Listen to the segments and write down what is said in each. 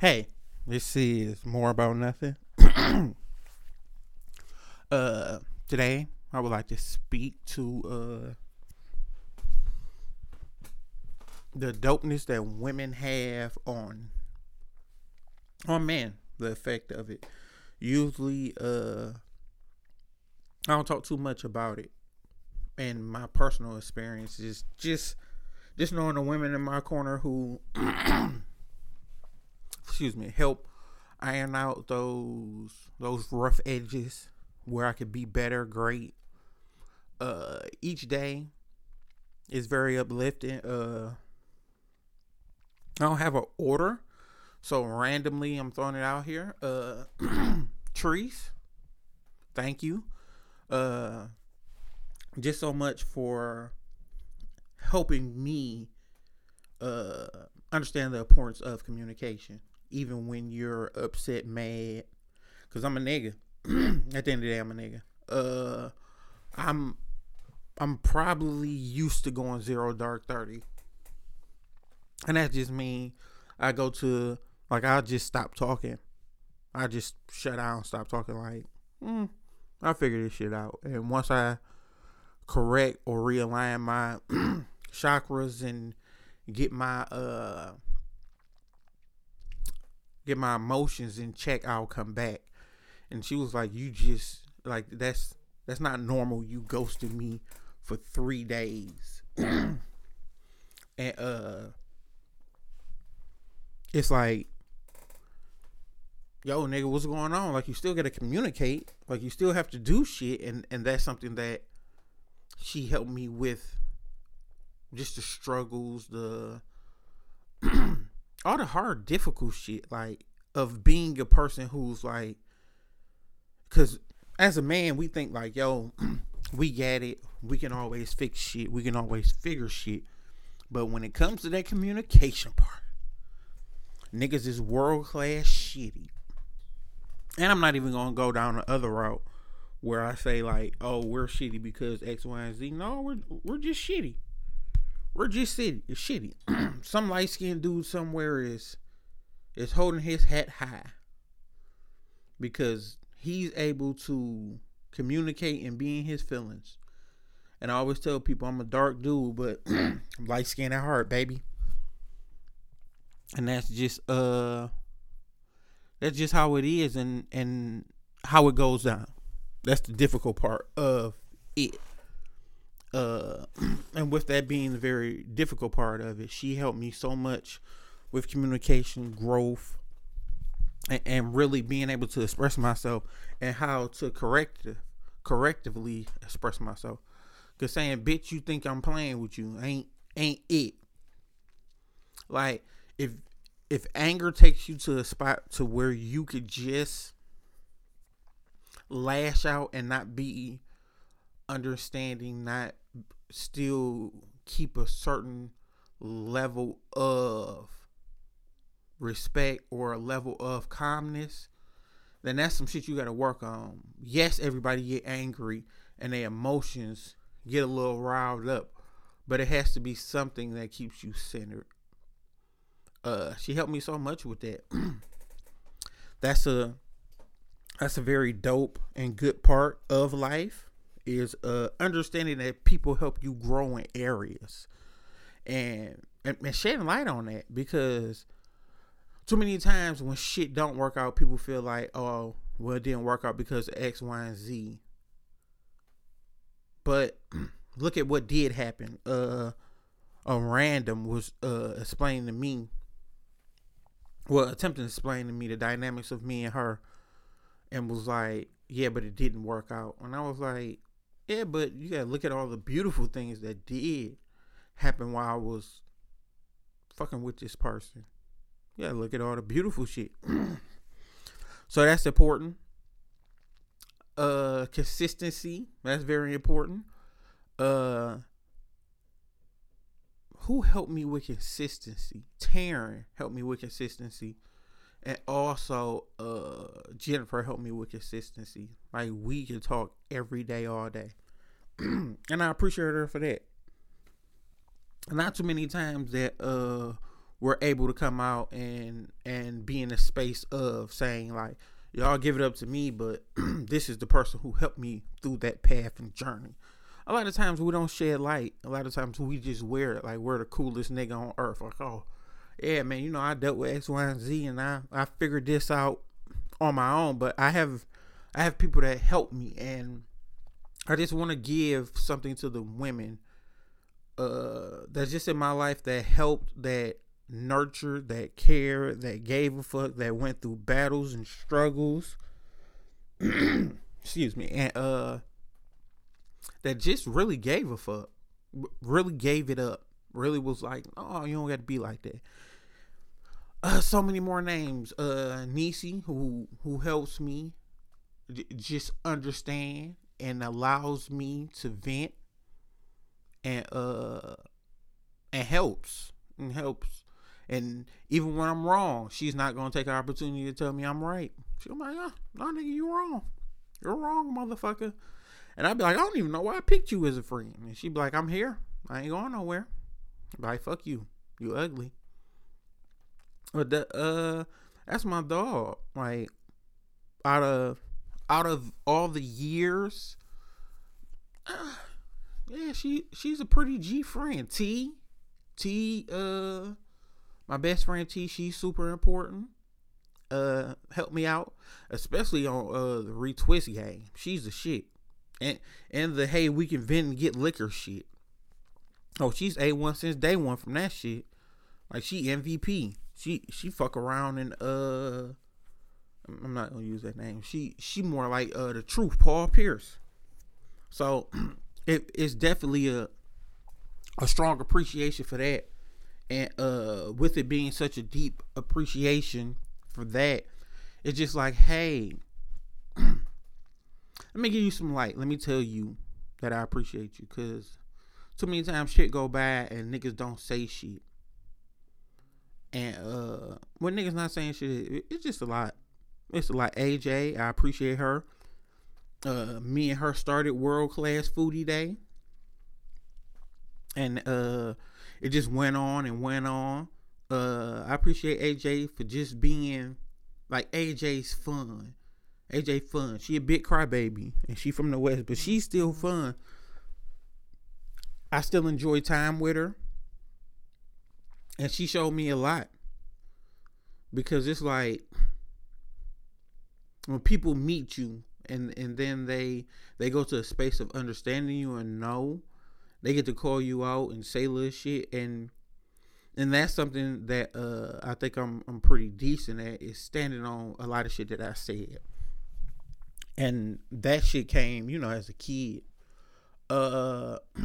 Hey, this is more about nothing. uh, today I would like to speak to uh the dopeness that women have on on men, the effect of it. Usually, uh, I don't talk too much about it, and my personal experience is just just knowing the women in my corner who excuse me, help iron out those those rough edges where I could be better, great. Uh each day is very uplifting. Uh I don't have an order. So randomly I'm throwing it out here. Uh trees. Thank you. Uh just so much for helping me uh understand the importance of communication even when you're upset, mad. Cause I'm a nigga. At the end of the day, I'm a nigga. Uh, I'm I'm probably used to going zero dark thirty, and that just mean I go to like I'll just stop talking. I just shut down, stop talking. Like, mm, I figure this shit out, and once I correct or realign my chakras and get my uh get my emotions in check, I'll come back. And she was like, You just like that's that's not normal. You ghosted me for three days. and uh it's like yo nigga what's going on like you still gotta communicate like you still have to do shit and and that's something that she helped me with just the struggles the all the hard, difficult shit, like of being a person who's like, because as a man, we think like, yo, we get it, we can always fix shit, we can always figure shit. But when it comes to that communication part, niggas is world class shitty. And I'm not even gonna go down the other route where I say like, oh, we're shitty because X, Y, and Z. No, we're we're just shitty we're just shitty. shitty. Some light skinned dude somewhere is is holding his hat high because he's able to communicate and be in his feelings. And I always tell people I'm a dark dude, but I'm light skinned at heart, baby. And that's just uh that's just how it is and and how it goes down. That's the difficult part of it uh, and with that being the very difficult part of it, she helped me so much with communication, growth, and, and really being able to express myself and how to correct correctively express myself. Cause saying bitch you think I'm playing with you ain't ain't it. Like if if anger takes you to a spot to where you could just lash out and not be understanding, not still keep a certain level of respect or a level of calmness, then that's some shit you got to work on. Yes, everybody get angry and their emotions get a little riled up, but it has to be something that keeps you centered. Uh, she helped me so much with that. that's a that's a very dope and good part of life is uh, understanding that people help you grow in areas and, and, and shedding light on that because too many times when shit don't work out, people feel like, oh, well, it didn't work out because X, Y, and Z. But look at what did happen. Uh, a random was uh explaining to me, well, attempting to explain to me the dynamics of me and her, and was like, yeah, but it didn't work out. And I was like, yeah, but you gotta look at all the beautiful things that did happen while I was fucking with this person. You gotta look at all the beautiful shit. so that's important. Uh consistency, that's very important. Uh who helped me with consistency? Taryn helped me with consistency. And also uh Jennifer helped me with consistency. Like we can talk every day, all day. and I appreciate her for that. Not too many times that uh we're able to come out and and be in a space of saying like y'all give it up to me but this is the person who helped me through that path and journey a lot of times we don't shed light a lot of times we just wear it like we're the coolest nigga on earth like oh yeah man you know i dealt with x y and z and i i figured this out on my own but i have i have people that help me and i just want to give something to the women uh that's just in my life that helped that nurtured, that cared, that gave a fuck, that went through battles and struggles. Excuse me, and uh, that just really gave a fuck, really gave it up, really was like, oh, you don't got to be like that. Uh, so many more names. Uh, Nisi, who who helps me j- just understand and allows me to vent, and uh, and helps and helps and even when I'm wrong, she's not gonna take an opportunity to tell me I'm right. She'll be like, oh, no, nigga, you wrong. You're wrong, motherfucker. And I'd be like, I don't even know why I picked you as a friend. And she'd be like, I'm here. I ain't going nowhere. I'd be like, fuck you. You ugly. But uh, that's my dog. Like, out of out of all the years, uh, yeah, she she's a pretty G friend. T, T, uh, my best friend T, she's super important. Uh, help me out, especially on uh the retwist game. She's the shit, and and the hey we can vent and get liquor shit. Oh, she's a one since day one from that shit. Like she MVP. She she fuck around and uh, I'm not gonna use that name. She she more like uh the truth, Paul Pierce. So it, it's definitely a a strong appreciation for that and uh with it being such a deep appreciation for that it's just like hey let me give you some light let me tell you that i appreciate you because too many times shit go bad and niggas don't say shit and uh when niggas not saying shit it's just a lot it's a lot aj i appreciate her uh me and her started world class foodie day and uh it just went on and went on. Uh, I appreciate AJ for just being like AJ's fun. AJ fun. She a big crybaby and she from the west, but she's still fun. I still enjoy time with her. And she showed me a lot. Because it's like when people meet you and and then they they go to a space of understanding you and know they get to call you out and say little shit and and that's something that uh, I think I'm I'm pretty decent at is standing on a lot of shit that I said. And that shit came, you know, as a kid. Uh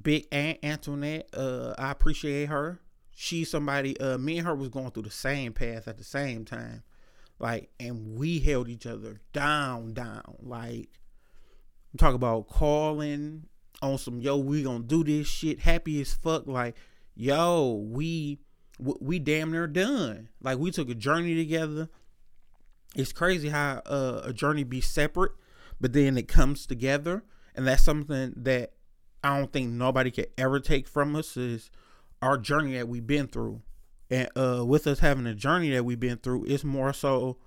Big Aunt Antoinette, uh, I appreciate her. She's somebody uh me and her was going through the same path at the same time. Like and we held each other down, down. Like talk about calling on some yo, we gonna do this shit happy as fuck. Like, yo, we we damn near done. Like we took a journey together. It's crazy how uh, a journey be separate, but then it comes together, and that's something that I don't think nobody could ever take from us is our journey that we've been through. And uh, with us having a journey that we've been through, it's more so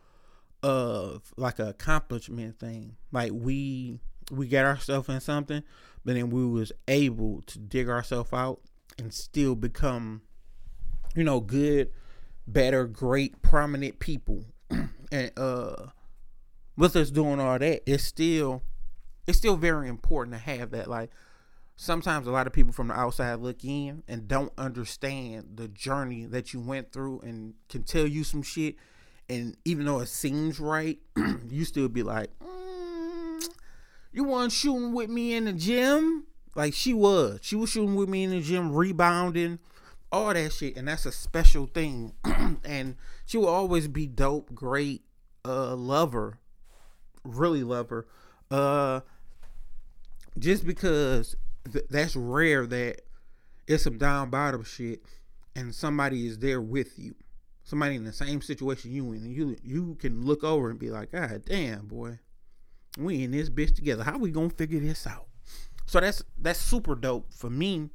of like an accomplishment thing. Like we we got ourselves in something, but then we was able to dig ourselves out and still become, you know, good, better, great, prominent people. and uh with us doing all that, it's still it's still very important to have that. Like sometimes a lot of people from the outside look in and don't understand the journey that you went through and can tell you some shit and even though it seems right, you still be like, mm, you weren't shooting with me in the gym. Like she was. She was shooting with me in the gym, rebounding, all that shit. And that's a special thing. and she will always be dope, great, uh, lover. Really love her. Uh just because th- that's rare that it's some down bottom shit and somebody is there with you. Somebody in the same situation you in, and you you can look over and be like, God damn, boy we in this bitch together. How we gonna figure this out? So that's that's super dope for me.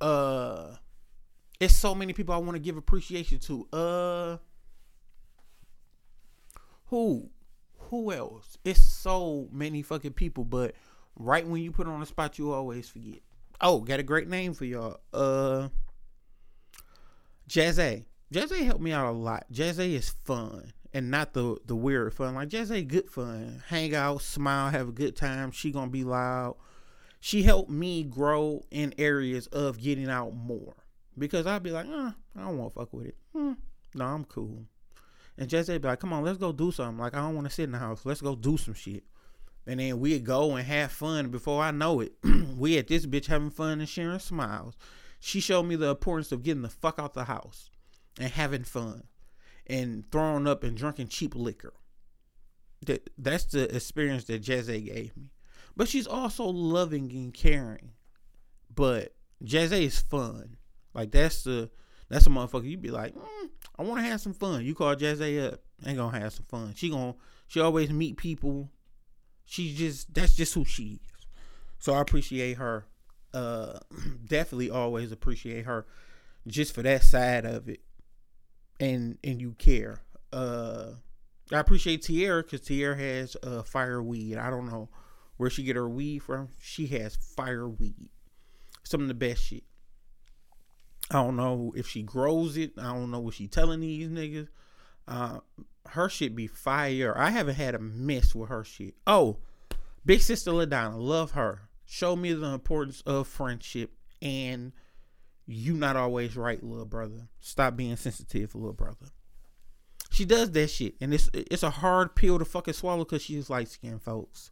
Uh it's so many people I want to give appreciation to. Uh who? Who else? It's so many fucking people, but right when you put on the spot, you always forget. Oh, got a great name for y'all. Uh Jazzy. Jazzy helped me out a lot. Jazzy is fun and not the the weird fun. Like Jazzy good fun. Hang out, smile, have a good time. She gonna be loud. She helped me grow in areas of getting out more. Because I'd be like, uh, I don't want to fuck with it. Hmm, no, I'm cool. And Jazzy be like, come on, let's go do something. Like, I don't want to sit in the house. Let's go do some shit. And then we'd go and have fun. Before I know it, we at this bitch having fun and sharing smiles. She showed me the importance of getting the fuck out the house and having fun and throwing up and drinking cheap liquor. That that's the experience that Jazzy gave me. But she's also loving and caring. But Jazzy is fun. Like that's the that's a motherfucker. You be like, mm, I want to have some fun. You call Jazzy up, ain't gonna have some fun. She gonna she always meet people. She just that's just who she is. So I appreciate her. Uh, definitely always appreciate her, just for that side of it, and and you care. Uh, I appreciate Tierra because Tierra has uh fire weed. I don't know where she get her weed from. She has fire weed. Some of the best shit. I don't know if she grows it. I don't know what she telling these niggas. Uh, her shit be fire. I haven't had a mess with her shit. Oh, big sister Ladonna, love her. Show me the importance of friendship and you not always right, little brother. Stop being sensitive, little brother. She does that shit, and it's it's a hard pill to fucking swallow because she's light skinned folks.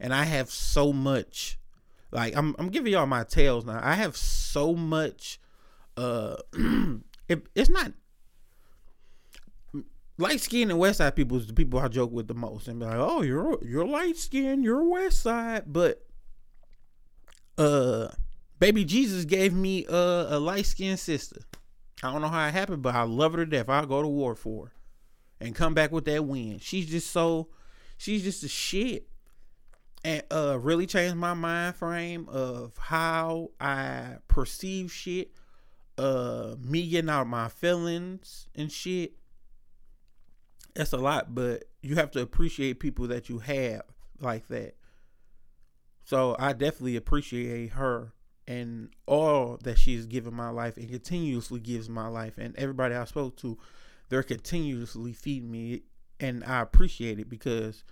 And I have so much, like I'm I'm giving y'all my tales now. I have so much uh it, it's not light skinned and west side people is the people I joke with the most and be like, oh, you're you're light skinned, you're west side, but uh, baby Jesus gave me uh, a light skinned sister. I don't know how it happened, but I love her to death. I'll go to war for her and come back with that win. She's just so, she's just a shit. And uh, really changed my mind frame of how I perceive shit uh me getting out my feelings and shit that's a lot but you have to appreciate people that you have like that. So i definitely appreciate her and all that she's given my life and continuously gives my life and everybody i spoke to they're continuously feeding me and i appreciate it because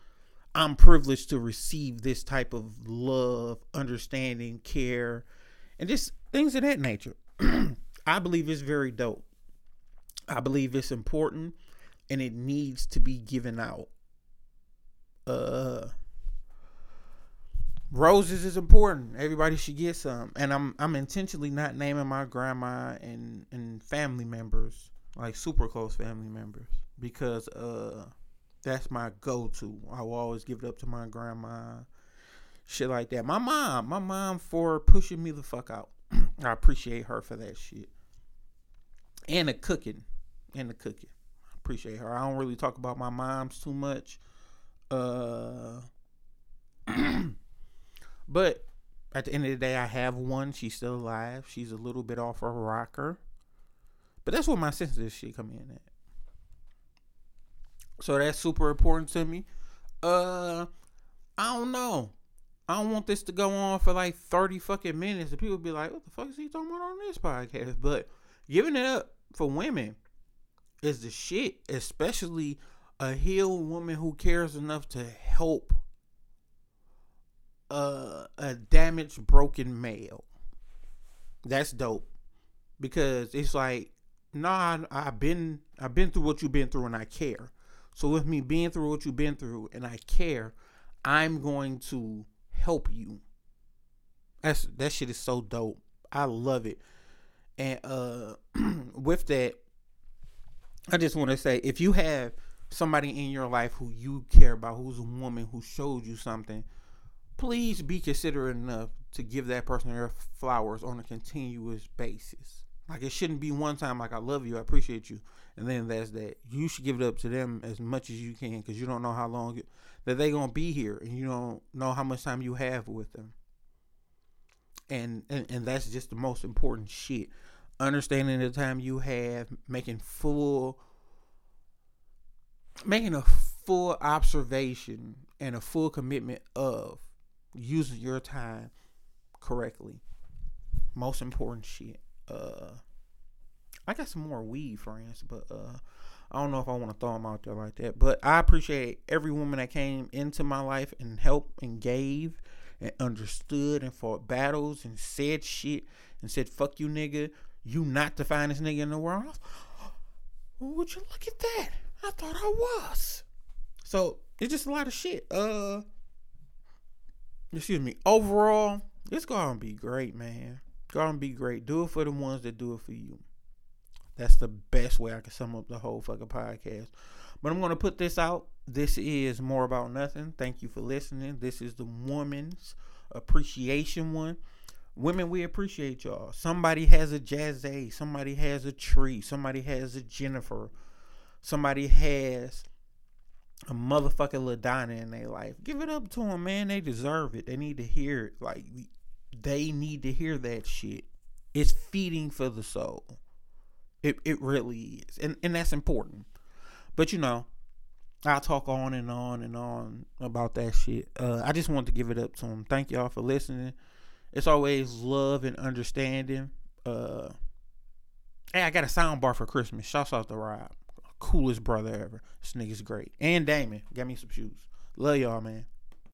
i'm privileged to receive this type of love understanding care and just things of that nature. I believe it's very dope. I believe it's important and it needs to be given out. Uh roses is important. Everybody should get some. And I'm I'm intentionally not naming my grandma and and family members, like super close family members, because uh that's my go to. I will always give it up to my grandma. Shit like that. My mom, my mom for pushing me the fuck out. I appreciate her for that shit and the cooking, and the cooking. Appreciate her. I don't really talk about my moms too much, uh, but at the end of the day, I have one. She's still alive. She's a little bit off her rocker, but that's where my sensitive shit come in at. So that's super important to me. Uh, I don't know. I don't want this to go on for like 30 fucking minutes and people be like, what the fuck is he talking about on this podcast? But giving it up for women is the shit, especially a healed woman who cares enough to help uh, a damaged, broken male. That's dope because it's like, nah, I've been I've been through what you've been through, and I care. So with me being through what you've been through, and I care, I'm going to help you. That's that shit is so dope. I love it. And uh, with that, I just want to say if you have somebody in your life who you care about, who's a woman who showed you something, please be considerate enough to give that person their flowers on a continuous basis. Like it shouldn't be one time like I love you, I appreciate you, and then that's that. You should give it up to them as much as you can because you don't know how long that they're gonna be here, and you don't know how much time you have with them. And, and and that's just the most important shit. Understanding the time you have, making full making a full observation and a full commitment of using your time correctly. Most important shit. Uh I got some more weed friends, but uh I don't know if I want to throw them out there like that. But I appreciate every woman that came into my life and helped and gave and understood and fought battles and said shit and said, fuck you, nigga. You not the finest nigga in the world. would you look at that? I thought I was. So it's just a lot of shit. Uh excuse me. Overall, it's gonna be great, man. Gonna be great. Do it for the ones that do it for you. That's the best way I can sum up the whole fucking podcast. But I'm gonna put this out. This is more about nothing. Thank you for listening. This is the woman's appreciation one. Women, we appreciate y'all. Somebody has a Jazz somebody has a tree, somebody has a Jennifer, somebody has a motherfucking Ladonna in their life. Give it up to them, man. They deserve it. They need to hear it. Like they need to hear that shit. It's feeding for the soul. It it really is, and and that's important. But you know, I'll talk on and on and on about that shit. Uh, I just want to give it up to them. Thank y'all for listening. It's always love and understanding. Uh, hey, I got a sound bar for Christmas. Shouts out to Rob, coolest brother ever. This nigga's great. And Damon got me some shoes. Love y'all, man.